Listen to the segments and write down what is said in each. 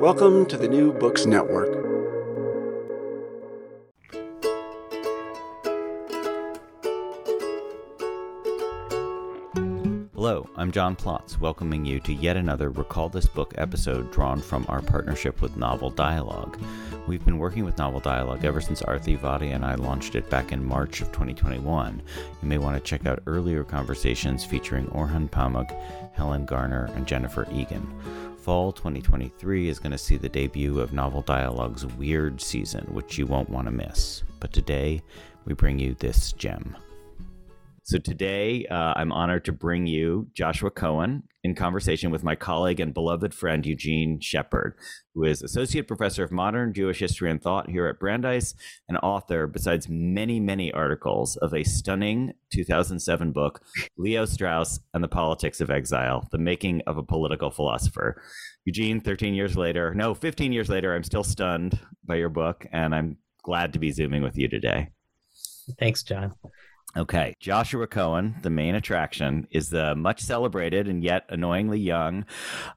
Welcome to the New Books Network. Hello, I'm John Plotz, welcoming you to yet another Recall This Book episode drawn from our partnership with Novel Dialogue. We've been working with Novel Dialogue ever since Aarthi Vadde and I launched it back in March of 2021. You may want to check out earlier conversations featuring Orhan Pamuk, Helen Garner, and Jennifer Egan fall 2023 is going to see the debut of Novel Dialogue's Weird season, which you won't want to miss. But today, we bring you this gem. So today, uh, I'm honored to bring you Joshua Cohen in conversation with my colleague and beloved friend Eugene Sheppard, who is Associate Professor of Modern Jewish History and Thought here at Brandeis and author, besides many, many articles, of a stunning 2007 book, Leo Strauss and the Politics of Exile The Making of a Political Philosopher. Eugene, 13 years later, no, 15 years later, I'm still stunned by your book, and I'm glad to be Zooming with you today. Thanks, John. Okay, Joshua Cohen, the main attraction, is the much celebrated and yet annoyingly young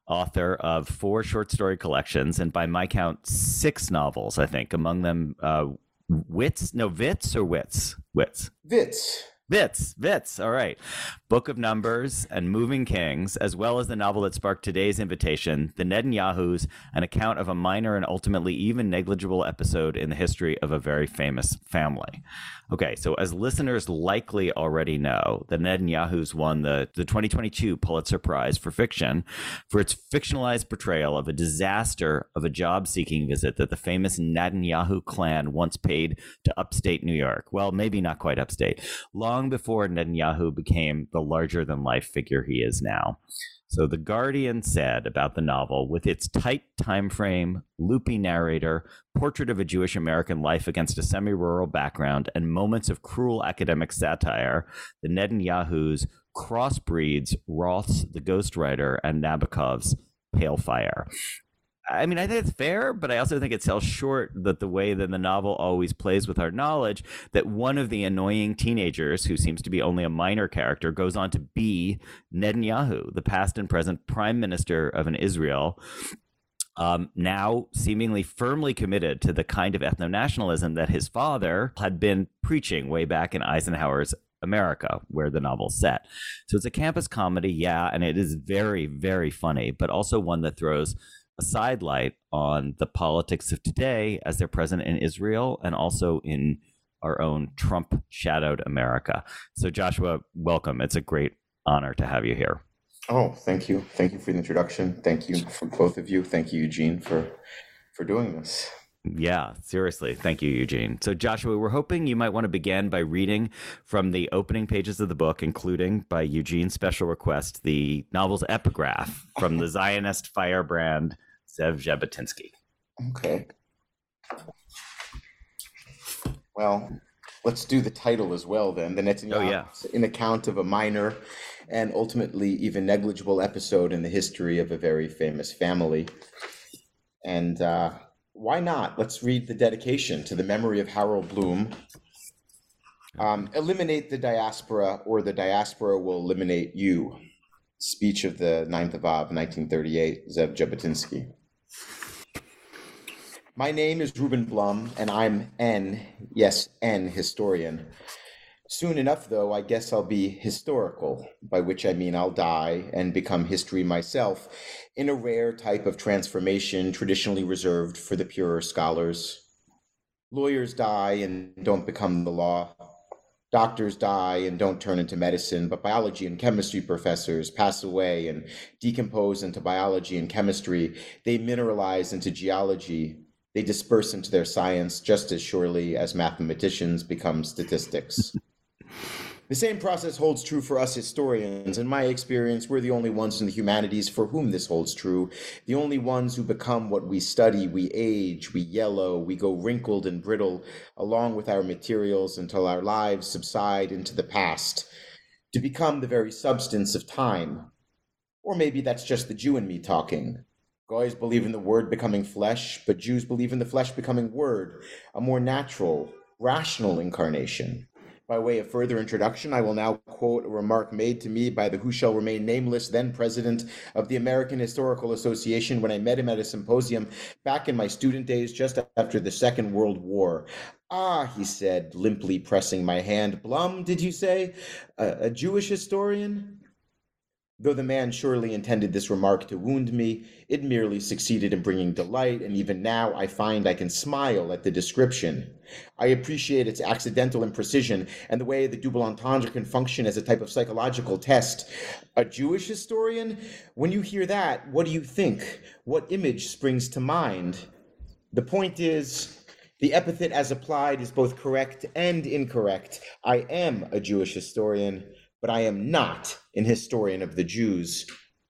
author of four short story collections, and by my count, six novels. I think among them, uh, Wits, no Wits or Wits, Wits, Wits. Wits, Wits, all right. Book of Numbers and Moving Kings, as well as the novel that sparked today's invitation, The Netanyahus, an account of a minor and ultimately even negligible episode in the history of a very famous family. Okay, so as listeners likely already know, the Netanyahus won the, the 2022 Pulitzer Prize for fiction for its fictionalized portrayal of a disaster of a job seeking visit that the famous Netanyahu clan once paid to upstate New York. Well, maybe not quite upstate, long before Netanyahu became the larger than life figure he is now. So the Guardian said about the novel, with its tight time frame, loopy narrator, portrait of a Jewish American life against a semi-rural background, and moments of cruel academic satire, the Netanyahus crossbreeds Roth's The Ghostwriter and Nabokov's Pale Fire. I mean, I think it's fair, but I also think it sells short that the way that the novel always plays with our knowledge that one of the annoying teenagers, who seems to be only a minor character, goes on to be Netanyahu, the past and present prime minister of an Israel. Um, now seemingly firmly committed to the kind of ethno nationalism that his father had been preaching way back in Eisenhower's America, where the novel's set. So it's a campus comedy, yeah, and it is very, very funny, but also one that throws a sidelight on the politics of today as they're present in Israel and also in our own Trump shadowed America. So, Joshua, welcome. It's a great honor to have you here. Oh, thank you. Thank you for the introduction. Thank you for both of you. Thank you, Eugene, for for doing this. Yeah, seriously. Thank you, Eugene. So, Joshua, we're hoping you might want to begin by reading from the opening pages of the book, including by Eugene's special request, the novel's epigraph from the Zionist firebrand Zev Jabotinsky. Okay. Well, let's do the title as well then. The Netanyahu, Oh, yeah. an account of a minor and ultimately even negligible episode in the history of a very famous family. And uh, why not? Let's read the dedication to the memory of Harold Bloom. Um, eliminate the diaspora, or the diaspora will eliminate you. Speech of the 9th of Av, 1938, Zev Jabotinsky. My name is Ruben Blum, and I'm an, yes, an historian. Soon enough, though, I guess I'll be historical, by which I mean I'll die and become history myself, in a rare type of transformation traditionally reserved for the purer scholars. Lawyers die and don't become the law. Doctors die and don't turn into medicine, but biology and chemistry professors pass away and decompose into biology and chemistry. They mineralize into geology. They disperse into their science just as surely as mathematicians become statistics. The same process holds true for us historians. In my experience, we're the only ones in the humanities for whom this holds true. The only ones who become what we study. We age, we yellow, we go wrinkled and brittle along with our materials until our lives subside into the past to become the very substance of time. Or maybe that's just the Jew in me talking. Guys believe in the word becoming flesh, but Jews believe in the flesh becoming word, a more natural, rational incarnation. By way of further introduction, I will now quote a remark made to me by the who shall remain nameless then president of the American Historical Association when I met him at a symposium back in my student days just after the Second World War. Ah, he said, limply pressing my hand. Blum, did you say? a, a Jewish historian? Though the man surely intended this remark to wound me, it merely succeeded in bringing delight, and even now I find I can smile at the description. I appreciate its accidental imprecision and the way the double entendre can function as a type of psychological test. A Jewish historian? When you hear that, what do you think? What image springs to mind? The point is, the epithet as applied is both correct and incorrect. I am a Jewish historian but I am not an historian of the Jews,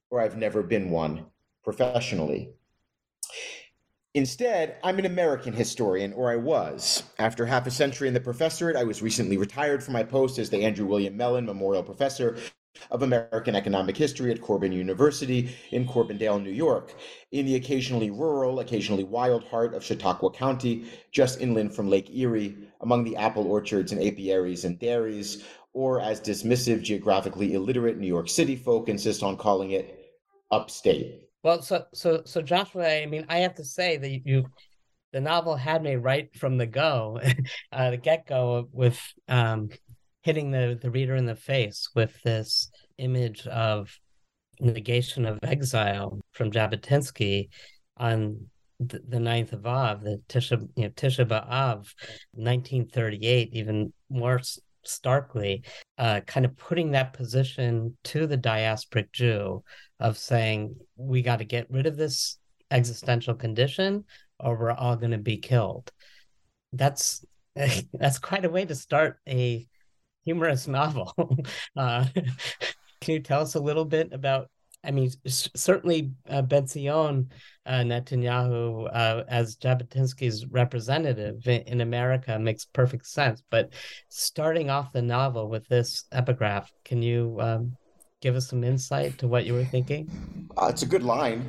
or I've never been one professionally. Instead, I'm an American historian, or I was. After half a century in the professorate, I was recently retired from my post as the Andrew William Mellon Memorial Professor of American Economic History at Corbin University in Corbindale, New York, in the occasionally rural, occasionally wild heart of Chautauqua County, just inland from Lake Erie, among the apple orchards and apiaries and dairies, or as dismissive, geographically illiterate New York City folk insist on calling it upstate. Well, so so so Joshua, I mean, I have to say that you, the novel had me right from the go, uh, the get go with um, hitting the the reader in the face with this image of negation of exile from Jabotinsky on the, the 9th of Av, the Tisha, you know, Tisha B'Av, 1938, even more starkly, uh, kind of putting that position to the diasporic Jew of saying, we got to get rid of this existential condition or we're all going to be killed. That's that's quite a way to start a humorous novel. uh, can you tell us a little bit about I mean, certainly uh, Benzion uh, Netanyahu uh, as Jabotinsky's representative in, in, America makes perfect sense. But starting off the novel with this epigraph, can you um, give us some insight to what you were thinking? Uh, it's a good line.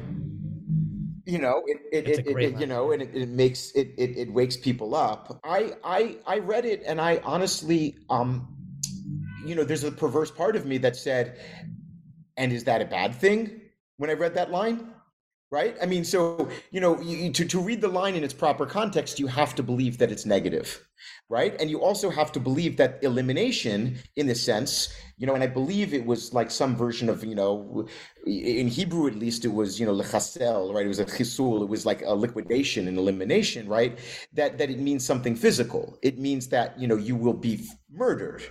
You know, it it, it, it you know, and it, it makes it, it it wakes people up. I I I read it, and I honestly, um, you know, there's a perverse part of me that said and is that a bad thing when I read that line? Right? I mean, so, you know, you, to, to read the line in its proper context, you have to believe that it's negative, right? And you also have to believe that elimination, in the sense, you know, and I believe it was like some version of, you know, in Hebrew at least, it was, you know, lechasel, right? It was a chisul, it was like a liquidation and elimination, right? That that it means something physical. It means that, you know, you will be murdered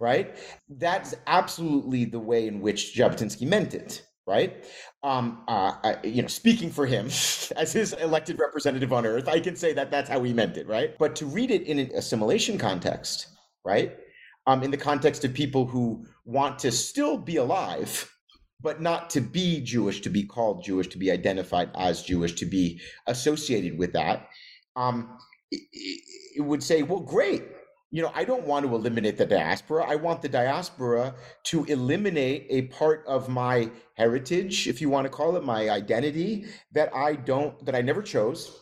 right? That's absolutely the way in which Jabotinsky meant it, right? Um, uh, I, you know, speaking for him as his elected representative on Earth, I can say that that's how he meant it, right? But to read it in an assimilation context, right? Um, in the context of people who want to still be alive, but not to be Jewish, to be called Jewish, to be identified as Jewish, to be associated with that, um, it, it would say, well, great you know, I don't want to eliminate the diaspora. I want the diaspora to eliminate a part of my heritage, if you want to call it, my identity that I don't, that I never chose,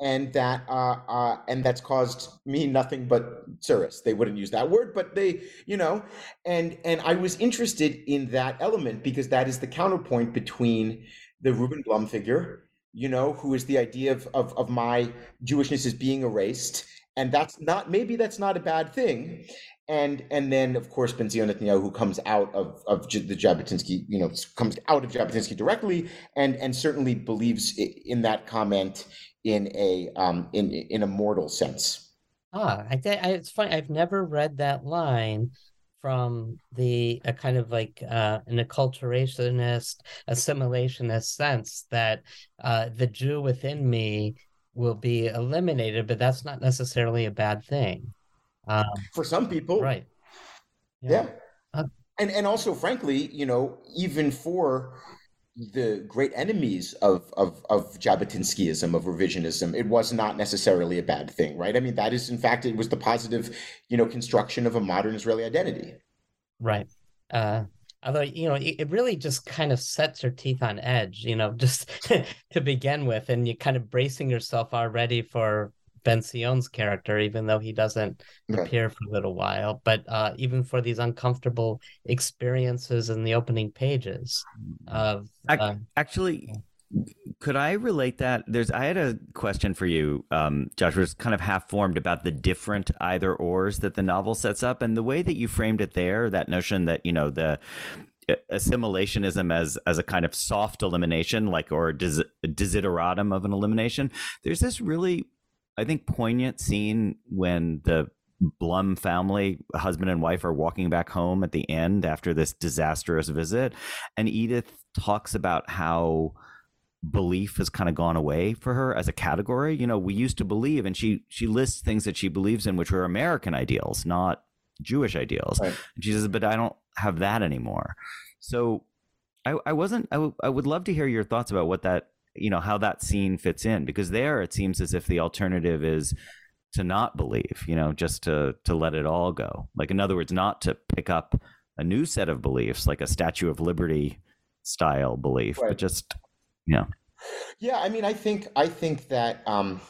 and that, uh, uh, and that's caused me nothing but service. They wouldn't use that word, but they, you know, and and I was interested in that element because that is the counterpoint between the Ruben Blum figure you know, who is the idea of, of, of my Jewishness is being erased. And that's not, maybe that's not a bad thing. And, and then of course Benzion Netanyahu who comes out of, of the Jabotinsky, you know, comes out of Jabotinsky directly and, and certainly believes in that comment in a um, in in a mortal sense. Ah, I, th- I it's funny. I've never read that line from the a kind of like uh, an acculturationist, assimilationist sense that uh, the Jew within me will be eliminated, but that's not necessarily a bad thing. Um, For some people, right? Yeah, yeah. Uh, and and also, frankly, you know, even for the great enemies of, of, of Jabotinskyism, of revisionism, it was not necessarily a bad thing, right? I mean, that is, in fact, it was the positive, you know, construction of a modern Israeli identity. Right. Uh, although, you know, it, it really just kind of sets your teeth on edge, you know, just to begin with, and you're kind of bracing yourself already for Benzion's character, even though he doesn't right. appear for a little while. But uh, even for these uncomfortable experiences in the opening pages of uh, actually. Could I relate that? There's, I had a question for you, um, Josh. Was kind of half formed about the different either ors that the novel sets up, and the way that you framed it there. That notion that you know the assimilationism as as a kind of soft elimination, like or des- desideratum of an elimination. There's this really I think, poignant scene when the Blum family, husband and wife, are walking back home at the end after this disastrous visit. And Edith talks about how belief has kind of gone away for her as a category. You know, we used to believe, and she she lists things that she believes in, which are American ideals, not Jewish ideals. Right. And she says, but I don't have that anymore. So I, I wasn't, I, w- I would love to hear your thoughts about what that you know how that scene fits in because there it seems as if the alternative is to not believe you know just to to let it all go like in other words not to pick up a new set of beliefs like a statue of liberty style belief right. but just know yeah i mean i think i think that um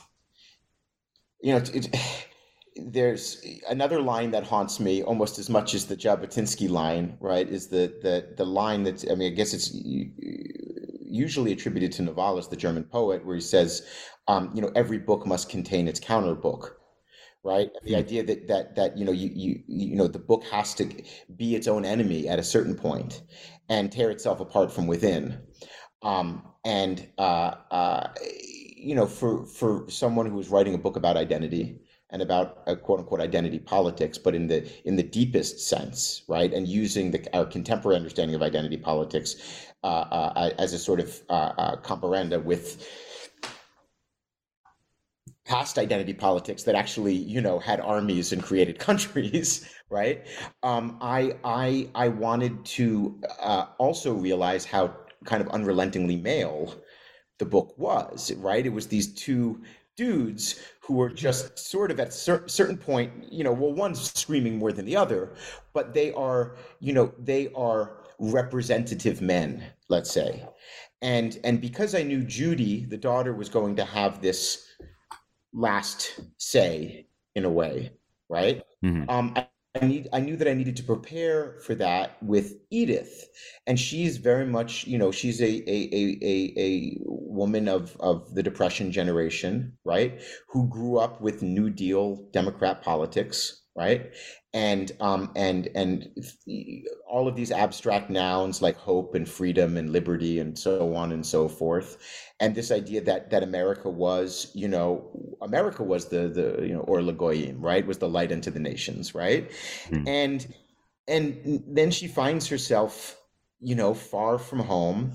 you know it, it, there's another line that haunts me almost as much as the Jabotinsky line, right? Is the the the line that I mean, I guess it's usually attributed to Novalis, the German poet, where he says, um, you know, every book must contain its counter book right the hmm. idea that that that you know you you you know the book has to be its own enemy at a certain point and tear itself apart from within um, and uh, uh, you know for for someone who is writing a book about identity and about a quote unquote identity politics, but in the in the deepest sense, right? And using the our contemporary understanding of identity politics uh, uh, as a sort of uh, uh, comparenda with past identity politics that actually you know had armies and created countries right um, i i i wanted to uh, also realize how kind of unrelentingly male the book was right it was these two dudes who were just sort of at a cer- certain point, you know, well, one's screaming more than the other, but they are, you know, they are representative men, let's say. And and because I knew Judy, the daughter, was going to have this last say in a way, right? Mm-hmm. Um, I, I need I knew that I needed to prepare for that with Edith, and she's very much you know she's a a a a, a woman of of the Depression generation, right? Who grew up with New Deal Democrat politics, right? And um and and all of these abstract nouns like hope and freedom and liberty and so on and so forth, and this idea that that America was, you know, America was the the you know or Lagoyim, right? Was the light unto the nations, right? Mm. And and then she finds herself, you know, far from home,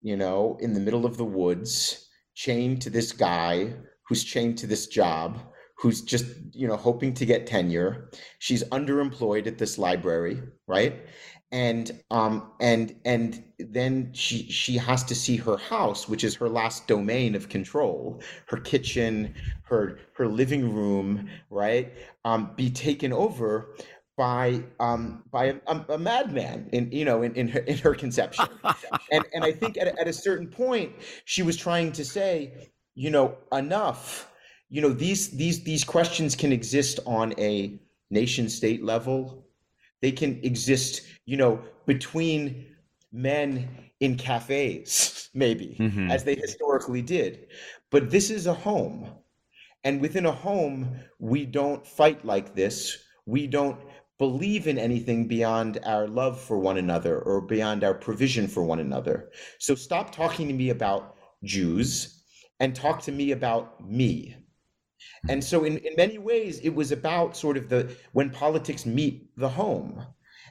you know, in the middle of the woods, chained to this guy who's chained to this job, who's just, you know, hoping to get tenure. She's underemployed at this library, right? and um and and then she she has to see her house which is her last domain of control her kitchen her her living room right um be taken over by um by a, a, madman in you know in in her, in her conception and and i think at, at a certain point she was trying to say you know enough you know these these these questions can exist on a nation state level they can exist, you know, between men in cafes, maybe, mm-hmm. as they historically did. But this is a home. And within a home, we don't fight like this. We don't believe in anything beyond our love for one another or beyond our provision for one another. So stop talking to me about Jews and talk to me about me. And so in, in many ways it was about sort of the when politics meet the home.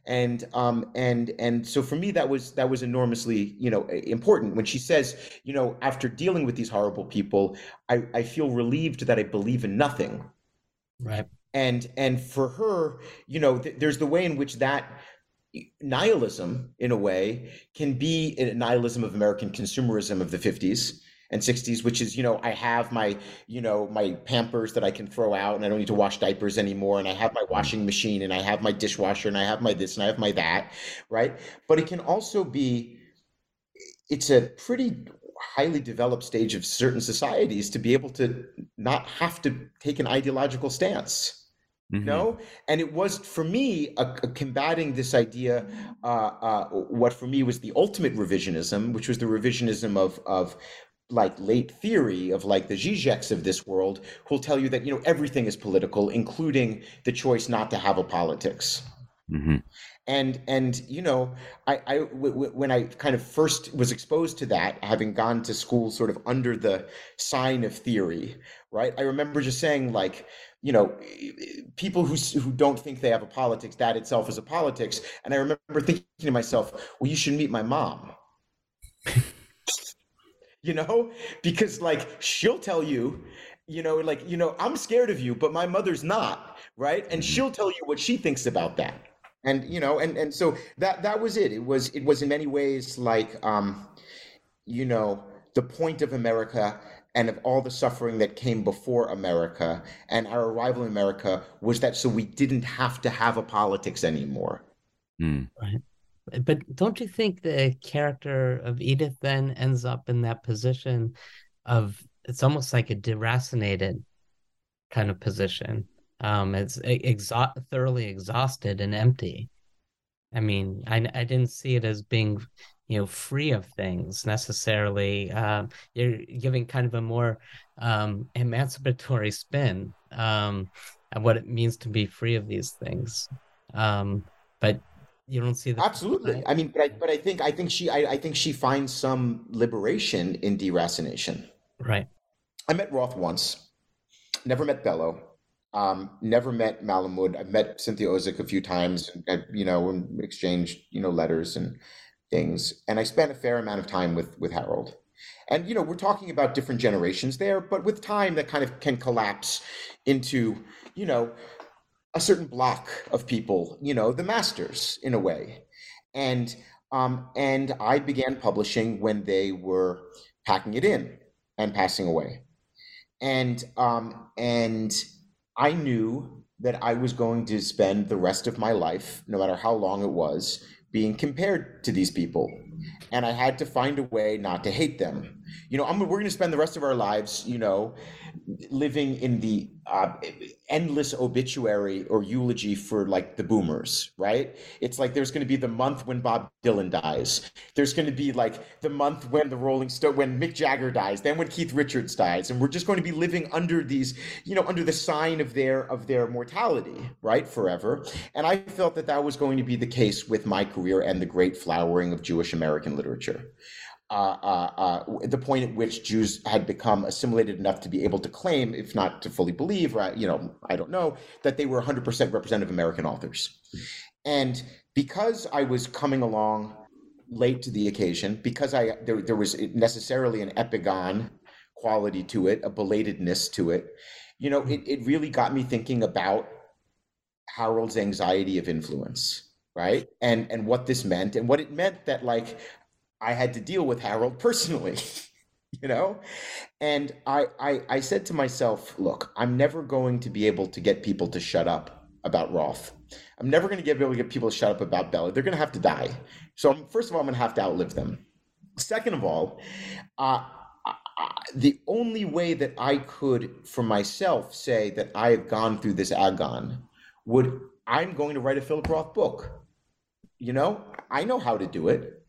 And um and and so for me that was that was enormously you know important. When she says you know after dealing with these horrible people i i feel relieved that i believe in nothing. Right. And and for her you know th- there's the way in which that nihilism in a way can be a nihilism of american consumerism of the 50s and 60s which is you know i have my you know my pampers that i can throw out and i don't need to wash diapers anymore and i have my washing machine and i have my dishwasher and i have my this and i have my that right but it can also be it's a pretty highly developed stage of certain societies to be able to not have to take an ideological stance Mm-hmm. No, and it was for me a, a combating this idea. Uh, uh, what for me was the ultimate revisionism, which was the revisionism of of like late theory of like the Zizeks of this world who'll tell you that you know everything is political including the choice not to have a politics. Mm-hmm. and and you know I, I w- when I kind of first was exposed to that having gone to school sort of under the sign of theory right I remember just saying like you know people who who don't think they have a politics that itself is a politics. And I remember thinking to myself well you should meet my mom you know? Because like she'll tell you you know like you know i'm scared of you but my mother's not right? And mm-hmm. she'll tell you what she thinks about that. And you know and and so that that was it. It was it was in many ways like um you know the point of america and of all the suffering that came before america and our arrival in america was that so we didn't have to have a politics anymore. Mm. right but don't you think the character of Edith then ends up in that position of it's almost like a deracinated kind of position? Um, it's exa- thoroughly exhausted and empty. I mean, I I didn't see it as being, you know, free of things necessarily. Um, you're giving kind of a more um, emancipatory spin um, what it means to be free of these things. Um, but you don't see that absolutely. i mean but i but i think i think she I, I think she finds some liberation in deracination. Right. I met roth once. Never met bellow um, never met malamud. I've met cynthia ozick a few times and, you know and exchanged you know letters and things. And i spent a fair amount of time with with harold. And you know we're talking about different generations there but with time that kind of can collapse into you know a certain block of people, you know, the masters in a way. And um, and I began publishing when they were packing it in and passing away. And um, and I knew that I was going to spend the rest of my life, no matter how long it was, being compared to these people. And I had to find a way not to hate them. You know, I'm, we're going to spend the rest of our lives, you know, living in the uh, endless obituary or eulogy for like the boomers, right? It's like there's going to be the month when Bob Dylan dies. There's going to be like the month when the Rolling Stone, when Mick Jagger dies, then when Keith Richards dies, and we're just going to be living under these, you know, under the sign of their of their mortality, right, forever. And I felt that that was going to be the case with my career and the great flowering of Jewish American literature uh, uh, uh, the point at which Jews had become assimilated enough to be able to claim, if not to fully believe, right, you know, I don't know, that they were 100% representative American authors. And because I was coming along late to the occasion, because I there, there was necessarily an epigon quality to it, a belatedness to it, you know, it, it really got me thinking about Harold's anxiety of influence right and and what this meant and what it meant that like I had to deal with Harold personally, you know? And I, I, I said to myself, look, I'm never going to be able to get people to shut up about Roth. I'm never going to be able to get people to shut up about Bellow. They're going to have to die. So, first of all, I'm going to have to outlive them. Second of all, uh, the only way that I could, for myself, say that I have gone through this agon would I'm going to write a Philip Roth book. You know, I know how to do it.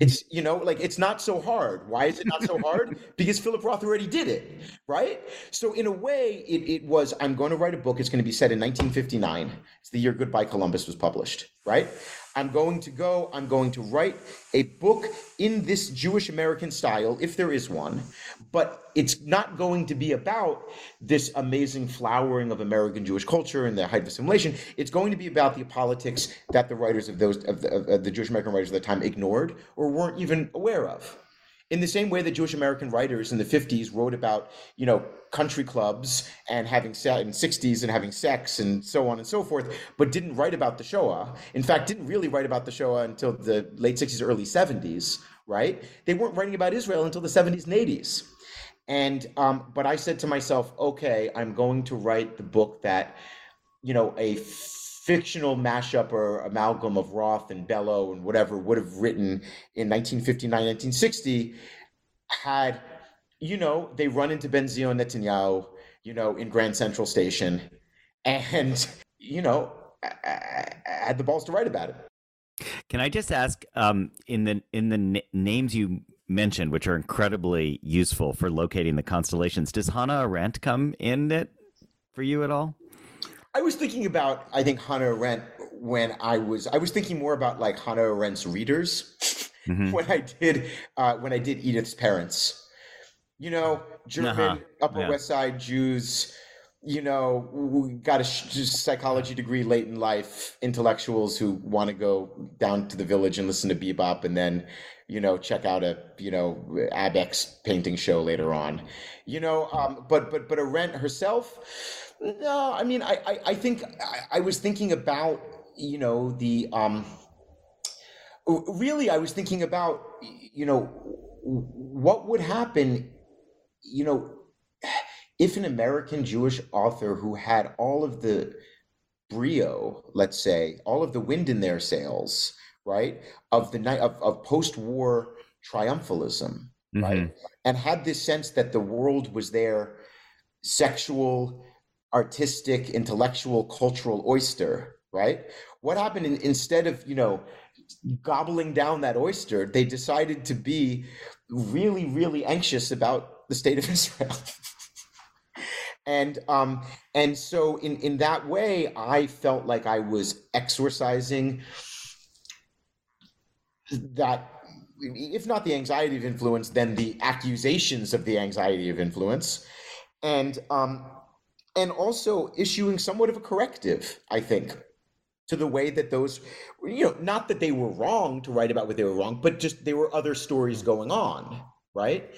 It's you know like it's not so hard. Why is it not so hard? because Philip Roth already did it, right? So in a way, it, it was. I'm going to write a book. It's going to be set in 1959. It's the year Goodbye Columbus was published, right? I'm going to go, I'm going to write a book in this Jewish American style, if there is one, but it's not going to be about this amazing flowering of American Jewish culture and the height of assimilation. It's going to be about the politics that the writers of those, of the, of the Jewish American writers of the time ignored or weren't even aware of in the same way that Jewish American writers in the 50s wrote about, you know, country clubs and having sex in 60s and having sex and so on and so forth, but didn't write about the Shoah. In fact, didn't really write about the Shoah until the late 60s, early 70s, right? They weren't writing about Israel until the 70s and 80s. And um, but I said to myself, okay, I'm going to write the book that, you know, a fictional mashup or amalgam of Roth and Bellow and whatever would have written in 1959, 1960 had, you know, they run into Benzion Netanyahu, you know, in Grand Central Station and, you know, had the balls to write about it. Can I just ask, um, in the in the n- names you mentioned, which are incredibly useful for locating the constellations, does Hannah Arendt come in it for you at all? I was thinking about, I think Hannah Arendt when I was, I was thinking more about like Hannah Arendt's readers mm-hmm. when I did, uh, when I did Edith's parents. You know, German uh-huh. Upper yeah. West Side Jews. You know, got a psychology degree late in life. Intellectuals who want to go down to the village and listen to bebop, and then, you know, check out a you know Abex painting show later on. You know, um, but but but Arendt herself no, I mean, I, I, I think I, I, was thinking about, you know, the, um, really, I was thinking about, you know, what would happen, you know, if an American Jewish author who had all of the brio, let's say, all of the wind in their sails, right, of the night of, of post-war triumphalism, mm-hmm. right, and had this sense that the world was their sexual artistic, intellectual, cultural oyster, right? What happened in, instead of, you know, gobbling down that oyster, they decided to be really, really anxious about the state of Israel. and um, and so in in that way, I felt like I was exorcising that if not the anxiety of influence, then the accusations of the anxiety of influence. And um, and also issuing somewhat of a corrective, I think, to the way that those, you know, not that they were wrong to write about what they were wrong, but just there were other stories going on, right?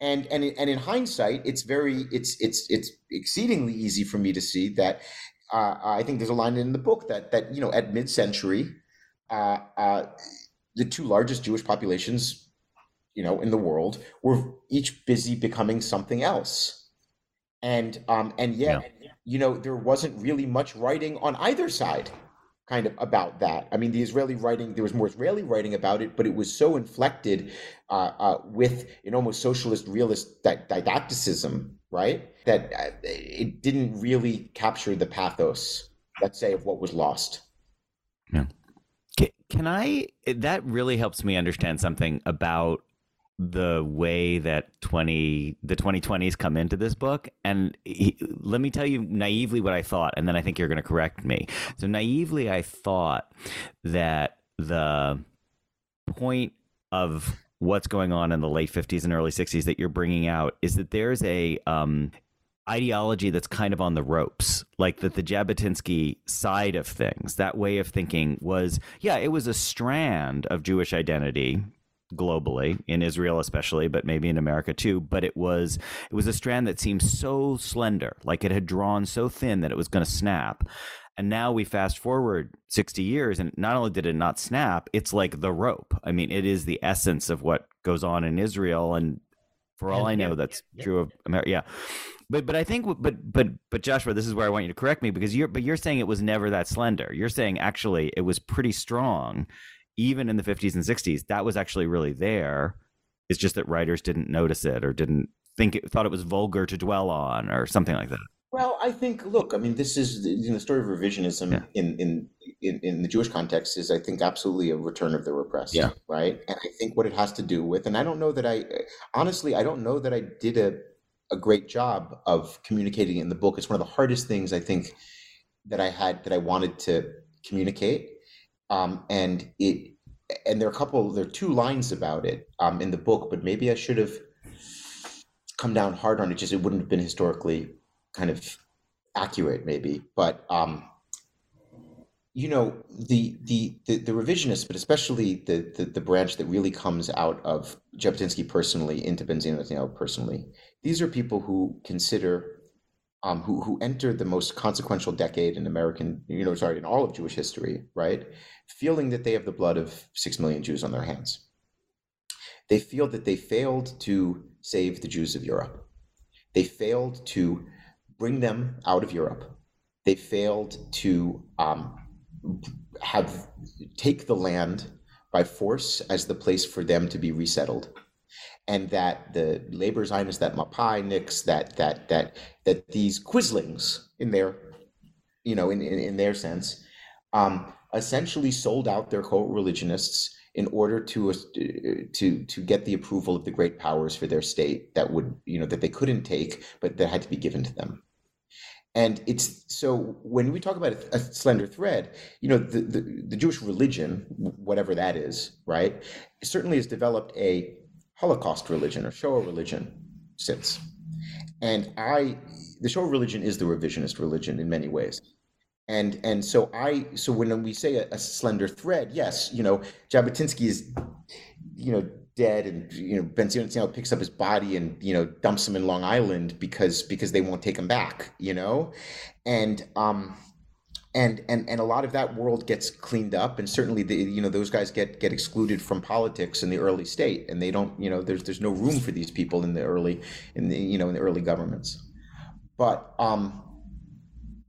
And and and in hindsight, it's very it's it's it's exceedingly easy for me to see that. Uh, I think there's a line in the book that that you know at mid-century, uh, uh, the two largest Jewish populations, you know, in the world were each busy becoming something else and um, and yet yeah. you know there wasn't really much writing on either side kind of about that. I mean the israeli writing there was more israeli writing about it but it was so inflected uh, uh, with an almost socialist realist didacticism right that uh, it didn't really capture the pathos let's say of what was lost. Yeah. Can i that really helps me understand something about the way that 20 the 2020s come into this book. And he, let me tell you naively what i thought and then i think you're going to correct me. So naively i thought that the point of what's going on in the late 50s and early 60s that you're bringing out is that there's a um, ideology that's kind of on the ropes, like that the Jabotinsky side of things, that way of thinking was, yeah, it was a strand of Jewish identity globally in Israel especially but maybe in America too but it was it was a strand that seemed so slender like it had drawn so thin that it was going to snap. And now we fast forward 60 years and not only did it not snap it's like the rope. I mean it is the essence of what goes on in Israel and for all I know that's true of America yeah. But but I think but but but Joshua, this is where I want you to correct me because you're but you're saying it was never that slender. You're saying actually it was pretty strong, even in the 50s and 60s, that was actually really there. It's just that writers didn't notice it or didn't think it, thought it was vulgar to dwell on or something like that. Well, I think. Look, I mean, this is you know, the story of revisionism Yeah. in, in in in the Jewish context is, I think, absolutely a return of the repressed. Yeah. Right. And I think what it has to do with, and I don't know that I, honestly, I don't know that I did a a great job of communicating in the book. It's one of the hardest things I think that I had that I wanted to communicate. Um, and it, and there are a couple, there are two lines about it um, in the book, but maybe I should have come down hard on it. Just it wouldn't have been historically kind of accurate maybe but um you know the the the, the revisionists but especially the, the the branch that really comes out of Jabotinsky personally into Benzion Netanyahu personally these are people who consider um, who who entered the most consequential decade in American, you know, sorry, in all of Jewish history, right? Feeling that they have the blood of six million Jews on their hands. They feel that they failed to save the Jews of Europe. They failed to bring them out of Europe. They failed to um, have take the land by force as the place for them to be resettled, and that the labor Zionists, that Mapainiks, that that that that these Quislings in their, you know, in in, in their sense, um, essentially sold out their co-religionists in order to uh, to to get the approval of the great powers for their state that would you know that they couldn't take but that had to be given to them. And it's so when we talk about a, a slender thread you know the, the the jewish religion whatever that is right certainly has developed a holocaust religion or shoah religion since and i the shoah religion is the revisionist religion in many ways. And and so I so when we say a, a slender thread, yes, you know, Jabotinsky is, you know, dead, and you know, Benzion Netanyahu picks up his body and you know dumps him in Long Island because because they won't take him back, you know, and um, and and and a lot of that world gets cleaned up, and certainly the you know those guys get get excluded from politics in the early state, and they don't you know there's there's no room for these people in the early in the you know in the early governments, but um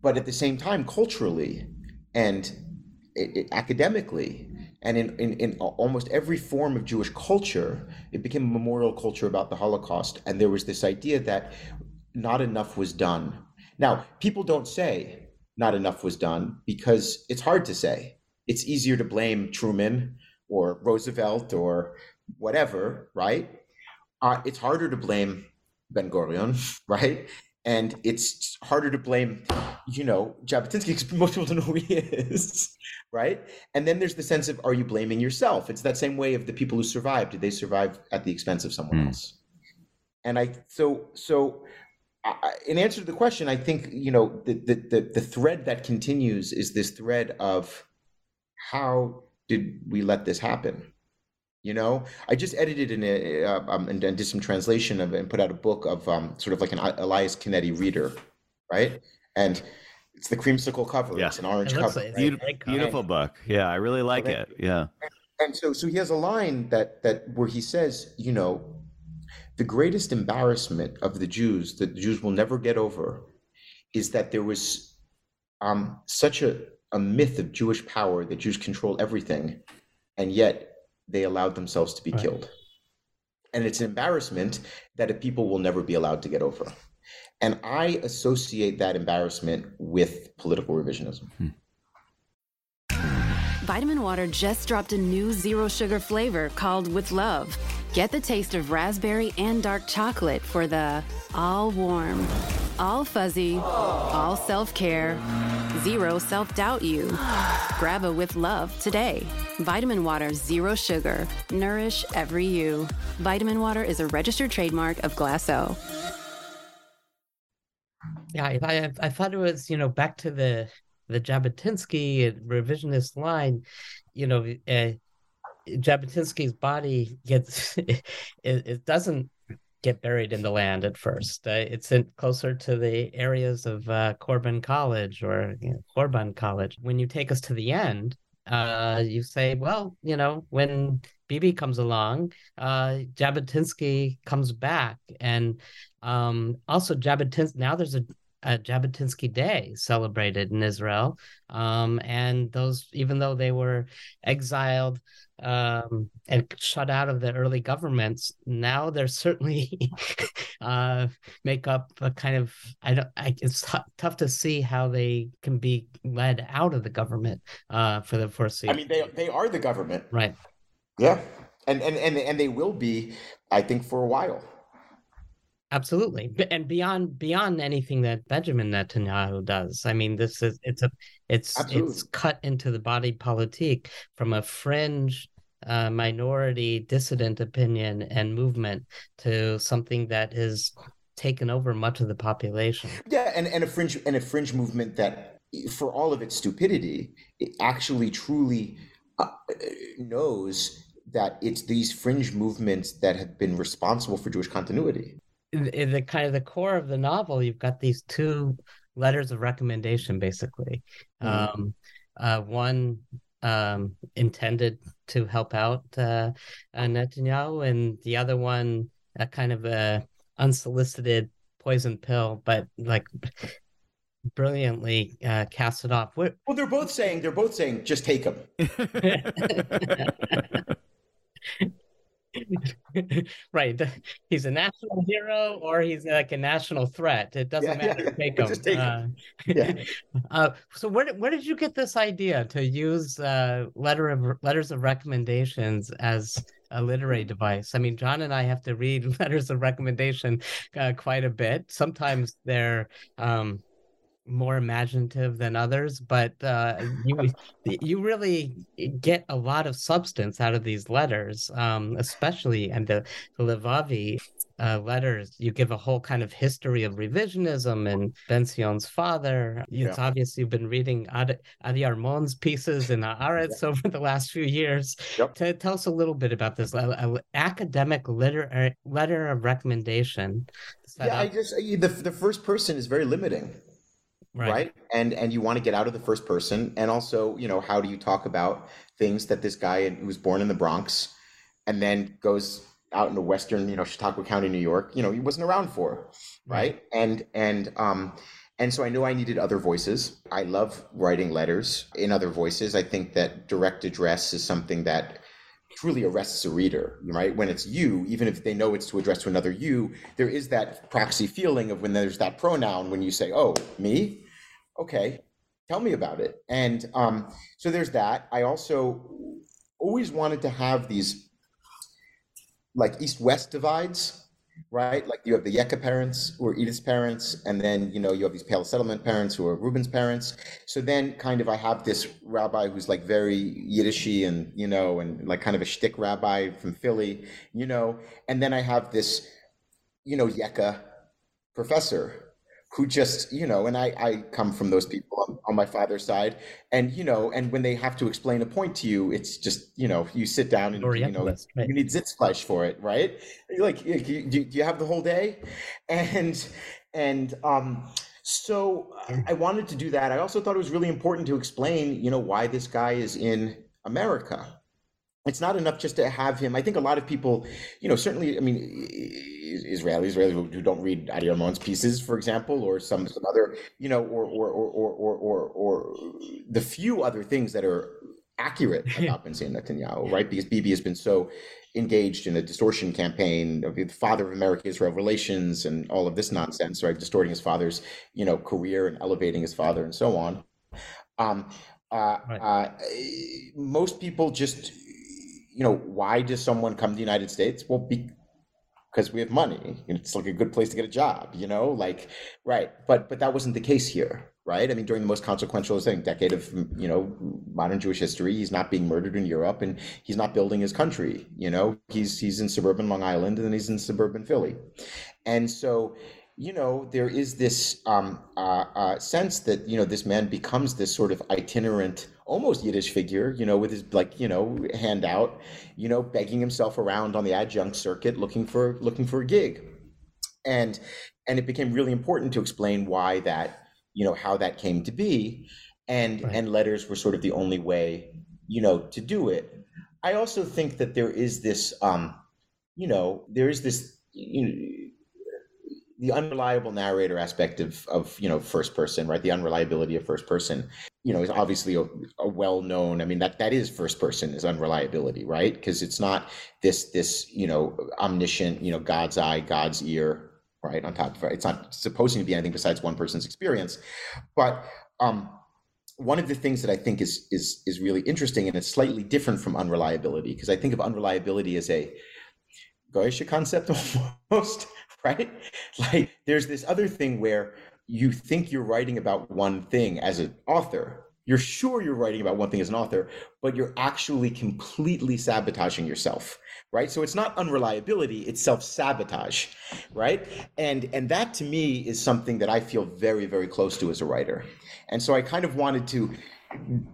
but at the same time culturally and it, it, academically and in, in, in almost every form of jewish culture it became a memorial culture about the holocaust and there was this idea that not enough was done. Now people don't say not enough was done because it's hard to say it's easier to blame truman or roosevelt or whatever right uh, it's harder to blame ben gurion right and it's harder to blame, you know, Jabotinsky because most people don't know who he is, right? And then there's the sense of, are you blaming yourself? It's that same way of the people who survived. Did they survive at the expense of someone Mm. else? And I, so, so, I, in answer to the question, I think you know the, the the the thread that continues is this thread of how did we let this happen? You know, I just edited in a, uh, um, and, and did some translation of it and put out a book of um, sort of like an Elias Canetti reader, right? And it's the creamsicle cover. Yeah. It's an orange It cover. like- right? Beautiful- Beautiful, beautiful book. Yeah, I really like Okay. it. Yeah. And so, so he has a line that that where he says, you know, the greatest embarrassment of the Jews that the Jews will never get over is that there was um, such a, a myth of Jewish power that Jews control everything, and yet they allowed themselves to be Right. killed. And it's an embarrassment that a people will never be allowed to get over. And I associate that embarrassment with political revisionism. Vitamin Water just dropped a new zero sugar flavor called With Love. Get the taste of raspberry and dark chocolate for the all warm, all fuzzy, all self care, zero self doubt you. Grab a With Love today. Vitamin Water Zero Sugar. Nourish every you. Vitamin Water is a registered trademark of Glacéau. Yeah, I, I thought it was you know back to the the Jabotinsky revisionist line, you know, uh, Jabotinsky's body gets it, it doesn't get buried in the land at first. Uh, it's in closer to the areas of uh, Corbin College or you know, Corbin College. When you take us to the end, uh, you say, well, you know, when Bibi comes along, uh, Jabotinsky comes back, and um, also Jabotinsky. Now there's a uh, Jabotinsky Day celebrated in Israel, um, and those even though they were exiled um, and shut out of the early governments, now they're certainly uh, make up a kind of I don't. I, it's t- tough to see how they can be led out of the government uh, for the foreseeable. I mean, they they are the government, right? Yeah, and and and and they will be, I think, for a while. Absolutely, and beyond beyond anything that Benjamin Netanyahu does. I mean, this is it's a it's Absolutely. it's cut into the body politic from a fringe uh, minority dissident opinion and movement to something that has taken over much of the population. Yeah, and, and a fringe and a fringe movement that, for all of its stupidity, it actually truly uh, knows that it's these fringe movements that have been responsible for Jewish continuity in the kind of the core of the novel, you've got these two letters of recommendation, basically. Mm-hmm. Um, uh, one um, intended to help out uh, uh, Netanyahu, and the other one a kind of a unsolicited poison pill, but like brilliantly uh, cast it off. What... Well, they're both saying they're both saying just take them. right. He's a national hero or he's like a national threat. It doesn't yeah, matter. Yeah. Take him. Uh, yeah. uh, so where, where did you get this idea to use uh, letter of letters of recommendations as a literary device? I mean, John and I have to read letters of recommendation uh, quite a bit. Sometimes they're um, more imaginative than others, but uh, you you really get a lot of substance out of these letters, um, especially and the, the Levavi uh, letters. You give a whole kind of history of revisionism and Benzion's father. It's yeah. obvious you've been reading Adi, Adi Armon's pieces in Haaretz yeah. over the last few years. Yep. To tell us a little bit about this uh, academic letter letter of recommendation. Yeah, I just the the first person is very limiting right. right, and and you want to get out of the first person and also you know how do you talk about things that this guy who was born in the bronx and then goes out into western you know chautauqua county new york you know he wasn't around for right, and and um and so I knew I needed other voices. I love writing letters in other voices. I think that direct address is something that truly arrests a reader, right? When it's you, even if they know it's to address to another you, there is that proxy feeling of when there's that pronoun when you say, oh, me, okay, tell me about it. And um, so there's that. I also always wanted to have these like east west divides right? Like you have the Yekke parents who are Edith's parents, and then you know you have these Pale Settlement parents who are Ruben's parents. So then, kind of, I have this rabbi who's like very Yiddishy and you know, and like kind of a shtick rabbi from Philly, you know, and then I have this, you know, Yekke professor who just you know and i i come from those people on, on, my father's side. And you know and when they have to explain a point to you it's just you know you sit down and you know right. you need sitzfleisch for it right? You're like do you, do you have the whole day? And and um so i wanted to do that. I also thought it was really important to explain you know why this guy is in america it's not enough just to have him. I think a lot of people, you know, certainly, I mean, Israelis, Israelis who don't read Adi Armon's pieces, for example, or some, some other, you know, or, or, or, or, or, or the few other things that are accurate about Benzion Netanyahu, right? Because Bibi has been so engaged in a distortion campaign of the father of America-Israel relations and all of this nonsense, right? Distorting his father's, you know, career and elevating his father and so on. Um, uh, right. uh, most people just you know, why does someone come to the United States? Well, because we have money. It's like a good place to get a job, you know, like right. But but that wasn't the case here, right? I mean, during the most consequential thing, decade of you know modern Jewish history, he's not being murdered in Europe, and he's not building his country. You know, he's he's in suburban Long Island, and then he's in suburban Philly, and so you know, there is this um, uh, uh, sense that you know this man becomes this sort of itinerant, almost Yiddish figure, you know, with his like you know handout, you know, begging himself around on the adjunct circuit, looking for looking for a gig, and and it became really important to explain why that, you know, how that came to be, and right. and letters were sort of the only way, you know, to do it. I also think that there is this, um, you know, there is this, you know the unreliable narrator aspect of of you know first person, right? The unreliability of first person, you know, is obviously a, a well known. I mean, that that is first person is unreliability, right? Because it's not this this you know omniscient, you know, God's eye, God's ear, right? On top of it, it's not supposed to be anything besides one person's experience, but um one of the things that I think is is is really interesting, and it's slightly different from unreliability, because I think of unreliability as a Goyish concept almost, right? Like there's this other thing where you think you're writing about one thing as an author. You're sure you're writing about one thing as an author, but you're actually completely sabotaging yourself, right? So it's not unreliability, it's self-sabotage, right? And and that to me is something that I feel very very close to as a writer. And so I kind of wanted to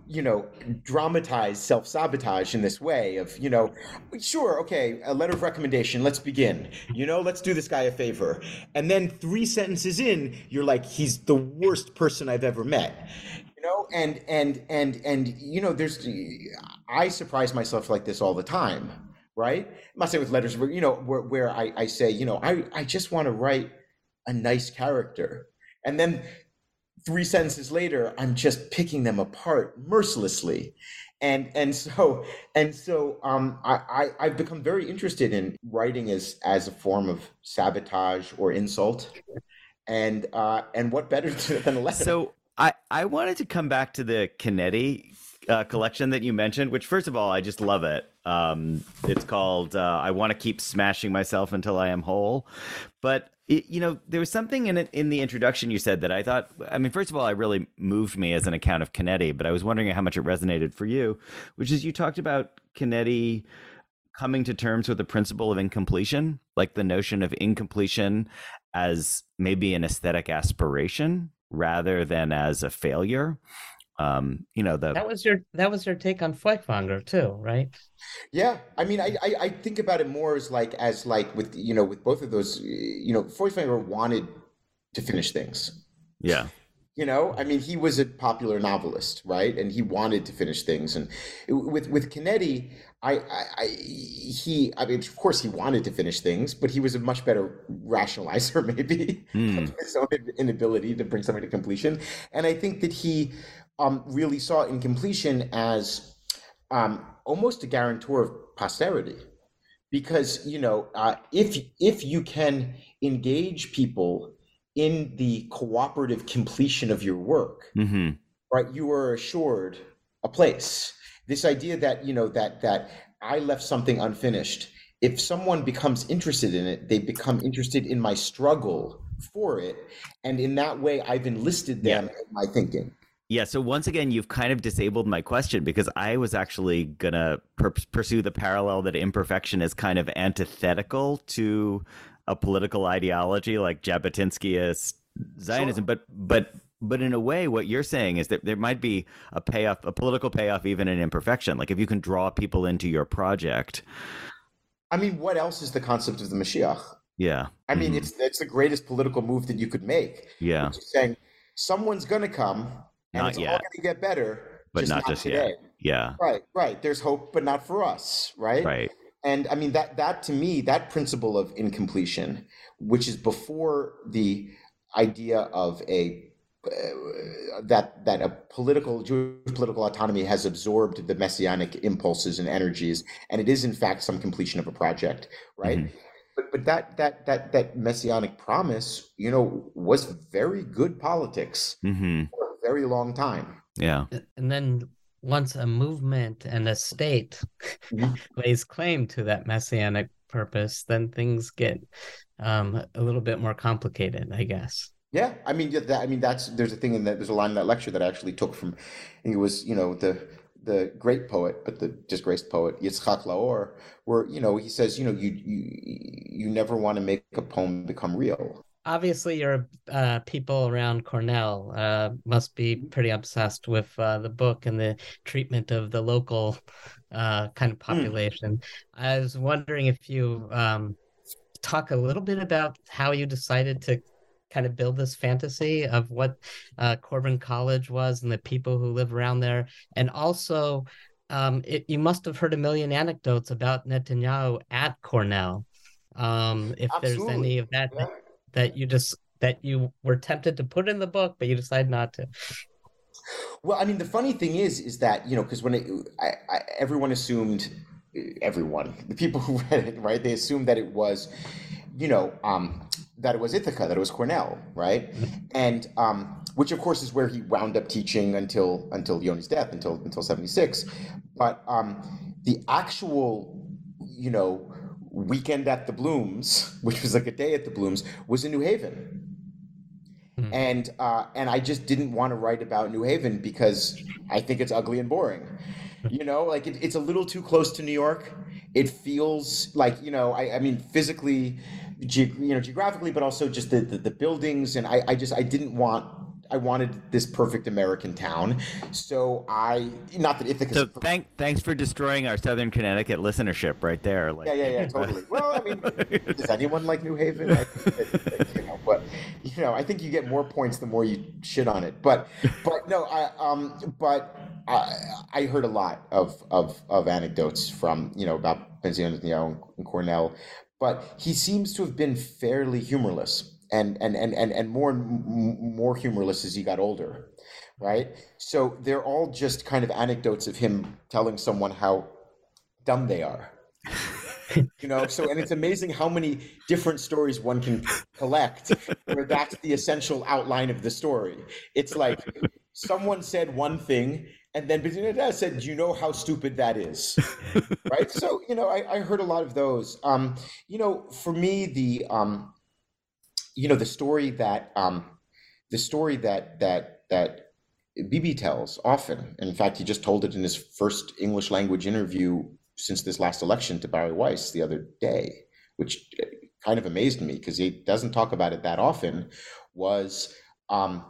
you know, dramatize self sabotage in this way of, you know, sure, okay, a letter of recommendation, let's begin. You know, let's do this guy a favor. And then three sentences in, you're like, he's the worst person I've ever met. You know, and and and and you know, there's I surprise myself like this all the time, right? I'm not saying with letters, where, you know, where, where I, I say, you know, I, I just want to write a nice character. And then three sentences later i'm just picking them apart mercilessly. And and so and so um, I, I have become very interested in writing as as a form of sabotage or insult. And uh and what better than a letter? So i i wanted to come back to the Canetti uh, collection that you mentioned which first of all i just love it. Um it's called uh, i want to keep smashing myself until i am whole. But it, you know, there was something in it in the introduction you said that I thought. I mean, first of all, I really moved me as an account of Canetti, but I was wondering how much it resonated for you, which is you talked about Canetti coming to terms with the principle of incompletion, like the notion of incompletion as maybe an aesthetic aspiration rather than as a failure um you know the that was your that was your take on Feuchtwanger too right? Yeah i mean I, I, I think about it more as like as like with you know with both of those you know Feuchtwanger wanted to finish things. Yeah. You know i mean he was a popular novelist right? And he wanted to finish things. And with with Canetti I, I, I he i mean of course he wanted to finish things but he was a much better rationalizer maybe mm. his own inability to bring something to completion. And i think that he um, really saw incompletion as um, almost a guarantor of posterity because you know uh, if if you can engage people in the cooperative completion of your work mm-hmm. right you are assured a place this idea that you know that that i left something unfinished if someone becomes interested in it they become interested in my struggle for it and in that way i've enlisted them yeah. in my thinking yeah, so once again, you've kind of disabled my question because I was actually going to per- pursue the parallel that imperfection is kind of antithetical to a political ideology like Jabotinskyist Zionism. Sure. But, but, but in a way, what you're saying is that there might be a payoff, a political payoff, even in imperfection. Like if you can draw people into your project. I mean, what else is the concept of the Mashiach? Yeah. I mean, mm-hmm. it's it's the greatest political move that you could make. Yeah. saying someone's going to come and not it's yet. all going to get better, but just not, not just today. yet. Yeah. Right, right. There's hope, but not for us, right? Right. And I mean that that to me, that principle of incompletion, which is before the idea of a uh, that that a political Jewish political autonomy has absorbed the messianic impulses and energies, and it is in fact some completion of a project, right? Mm-hmm. But but that that that that messianic promise, you know, was very good politics. Mm-hmm very long time. Yeah. And then once a movement and a state mm-hmm. lays claim to that messianic purpose, then things get um, a little bit more complicated, I guess. Yeah, I mean, that, I mean, that's there's a thing in that there's a line in that lecture that I actually took from, I think it was you know the the great poet, but the disgraced poet Yitzhak Laor, where you know he says, you know, you you you never want to make a poem become real obviously your uh, people around Cornell uh, must be pretty obsessed with uh, the book and the treatment of the local uh, kind of hmm. population. Mm. I was wondering if you um, talk a little bit about how you decided to kind of build this fantasy of what uh, Corban College was and the people who live around there, and also. Um, it, you must have heard a million anecdotes about Netanyahu at Cornell. Um, if Absolutely. there's any of that, yeah that you just that you were tempted to put in the book, but you decided not to? Well, I mean, the funny thing is, is that you know, because when it, I, I, everyone assumed, everyone, the people who read it, right, they assumed that it was, you know, um, that it was Ithaca, that it was Cornell, right, and um, which of course is where he wound up teaching until until Yoni's death, until until seventy six, but um, the actual, you know, weekend at the Blums, which was like a day at the Blums, was in New Haven Mm-hmm. And uh, and I just didn't want to write about New Haven because I think it's ugly and boring. You know, like it, it's a little too close to New York. It feels like you know, I, I mean, physically, ge- you know, geographically, but also just the, the, the buildings. And I, I just I didn't want I wanted this perfect American town. So I, not that Ithaca. So thank, thanks for destroying our Southern Connecticut listenership right there. Like, yeah, yeah, yeah, totally. well, I mean, does anyone like New Haven? I think you know, but you know, I think you get more points the more you shit on it. But, but no, I, um, but I, I heard a lot of of of anecdotes from you know about Benzion Netanyahu and Cornell, but he seems to have been fairly humorless and and and and, and more and more humorless as he got older right so they're all just kind of anecdotes of him telling someone how dumb they are you know so and it's amazing how many different stories one can collect where that's the essential outline of the story it's like someone said one thing and then Benzinadeh said, "Do you know how stupid that is?" right. So you know, I, I heard a lot of those. Um, you know, for me, the um, you know the story that um, the story that that that Bibi tells often. In fact, he just told it in his first English language interview since this last election to Bari Weiss the other day, which uh, kind of amazed me because he doesn't talk about it that often. Was um,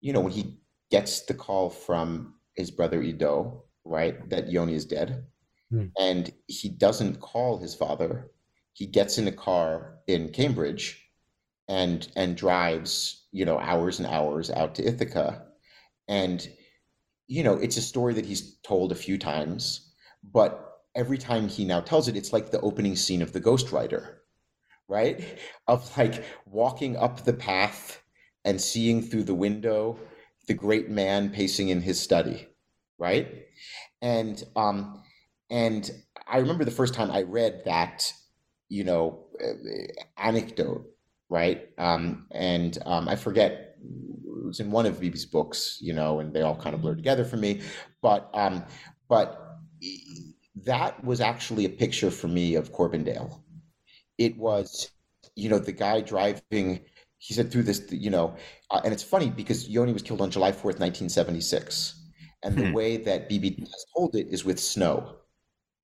you know when he gets the call from his brother Ido, right, that Yoni is dead, hmm. and he doesn't call his father. He gets in a car in Cambridge and and drives you know hours and hours out to Ithaca, and you know it's a story that he's told a few times, but every time he now tells it, it's like the opening scene of The Ghost Writer, right? Of like walking up the path and seeing through the window the great man pacing in his study, right? And um, and I remember the first time I read that, you know, anecdote right? Um, and um, I forget it was in one of Bibi's books, you know, and they all kind of blur together for me. But um, but that was actually a picture for me of Corbindale. It was, you know, the guy driving. He said through this, you know, uh, and it's funny because Yoni was killed on July fourth, nineteen seventy six, and the hmm. way that Bibi has told it is with snow,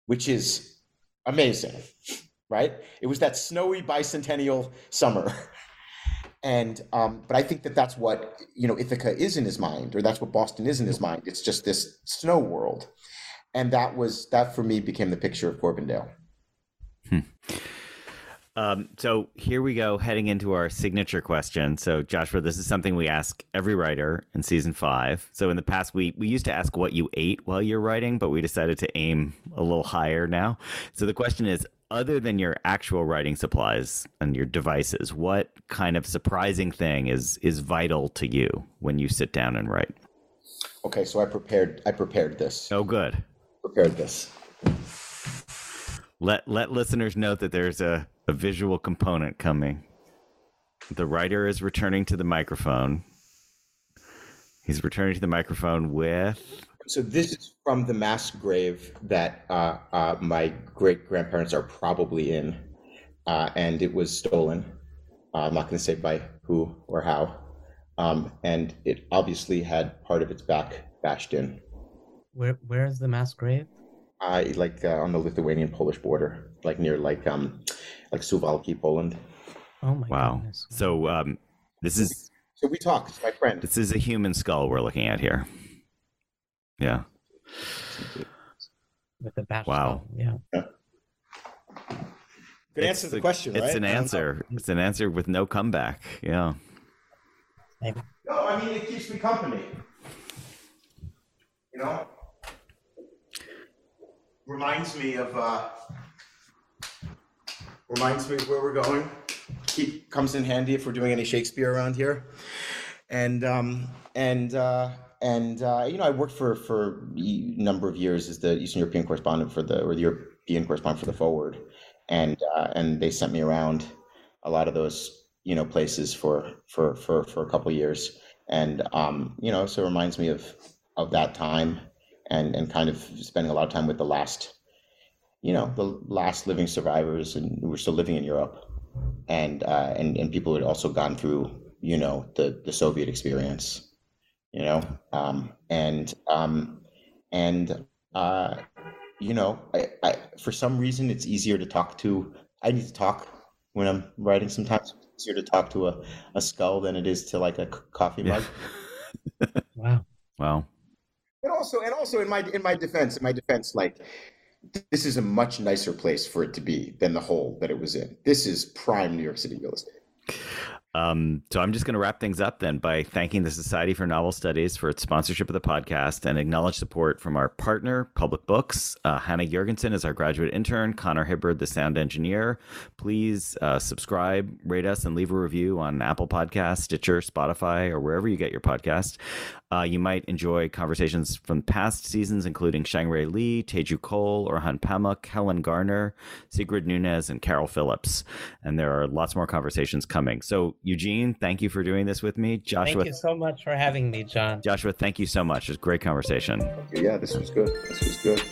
which is amazing right? It was that snowy bicentennial summer. And um, but I think that that's what you know Ithaca is in his mind, or that's what Boston is in his mind. It's just this snow world, and that was that for me became the picture of Corbindale. Hmm. Um, so here we go, heading into our signature question. So Joshua, this is something we ask every writer in season five. So in the past, we we used to ask what you ate while you're writing, but we decided to aim a little higher now. So the question is, other than your actual writing supplies and your devices, what kind of surprising thing is is vital to you when you sit down and write? Okay, so I prepared I prepared this. Oh good. Prepared this. Let let listeners note that there's a, a visual component coming. The writer is returning to the microphone. He's returning to the microphone with so this is from the mass grave that uh, uh, my great grandparents are probably in, uh, and it was stolen. Uh, I'm not going to say by who or how, um, and it obviously had part of its back bashed in. Where Where is the mass grave? I like uh, on the Lithuanian Polish border, like near like um like Suwalki, Poland. Oh my wow! Goodness. So um, this is so we talked, my friend. This is a human skull we're looking at here. Yeah. With the bash. Wow. Yeah. yeah. Good answer to the question, it's right? an answer. It's an answer with no comeback. Yeah. No, I mean it keeps me company. You know, reminds me of uh, reminds me of where we're going. keep comes in handy if we're doing any Shakespeare around here. And um, and uh, and uh, you know, I worked for for a number of years as the Eastern European correspondent for the or the European correspondent for the Forward, and uh, and they sent me around a lot of those you know places for for for for a couple years, and um, you know, so it reminds me of of that time, and and kind of spending a lot of time with the last, you know, the last living survivors, and who were still living in Europe, and uh, and and people who had also gone through you know the the Soviet experience you know um, and um, and uh, you know I, I, for some reason it's easier to talk to i need to talk when i'm writing sometimes. It's easier to talk to a, a skull than it is to like a coffee mug. Wow. Wow. And also and also in my in my defense in my defense like this is a much nicer place for it to be than the hole that it was in. This is prime new york city real estate um, so I'm just going to wrap things up then by thanking the Society for Novel Studies for its sponsorship of the podcast and acknowledge support from our partner, Public Books. Uh, Hannah Jorgensen is our graduate intern, Connor Hibbard, the sound engineer. Please uh, subscribe, rate us, and leave a review on Apple Podcasts, Stitcher, Spotify, or wherever you get your podcast. Uh, you might enjoy conversations from past seasons, including Chang-rae Lee, Teju Cole, Orhan Pamuk, Helen Garner, Sigrid Nunez, and Caryl Phillips. And there are lots more conversations coming. So, Eugene, thank you for doing this with me. Joshua, thank you so much for having me, John. Joshua, thank you so much. It was a great conversation. Yeah, this was good. This was good.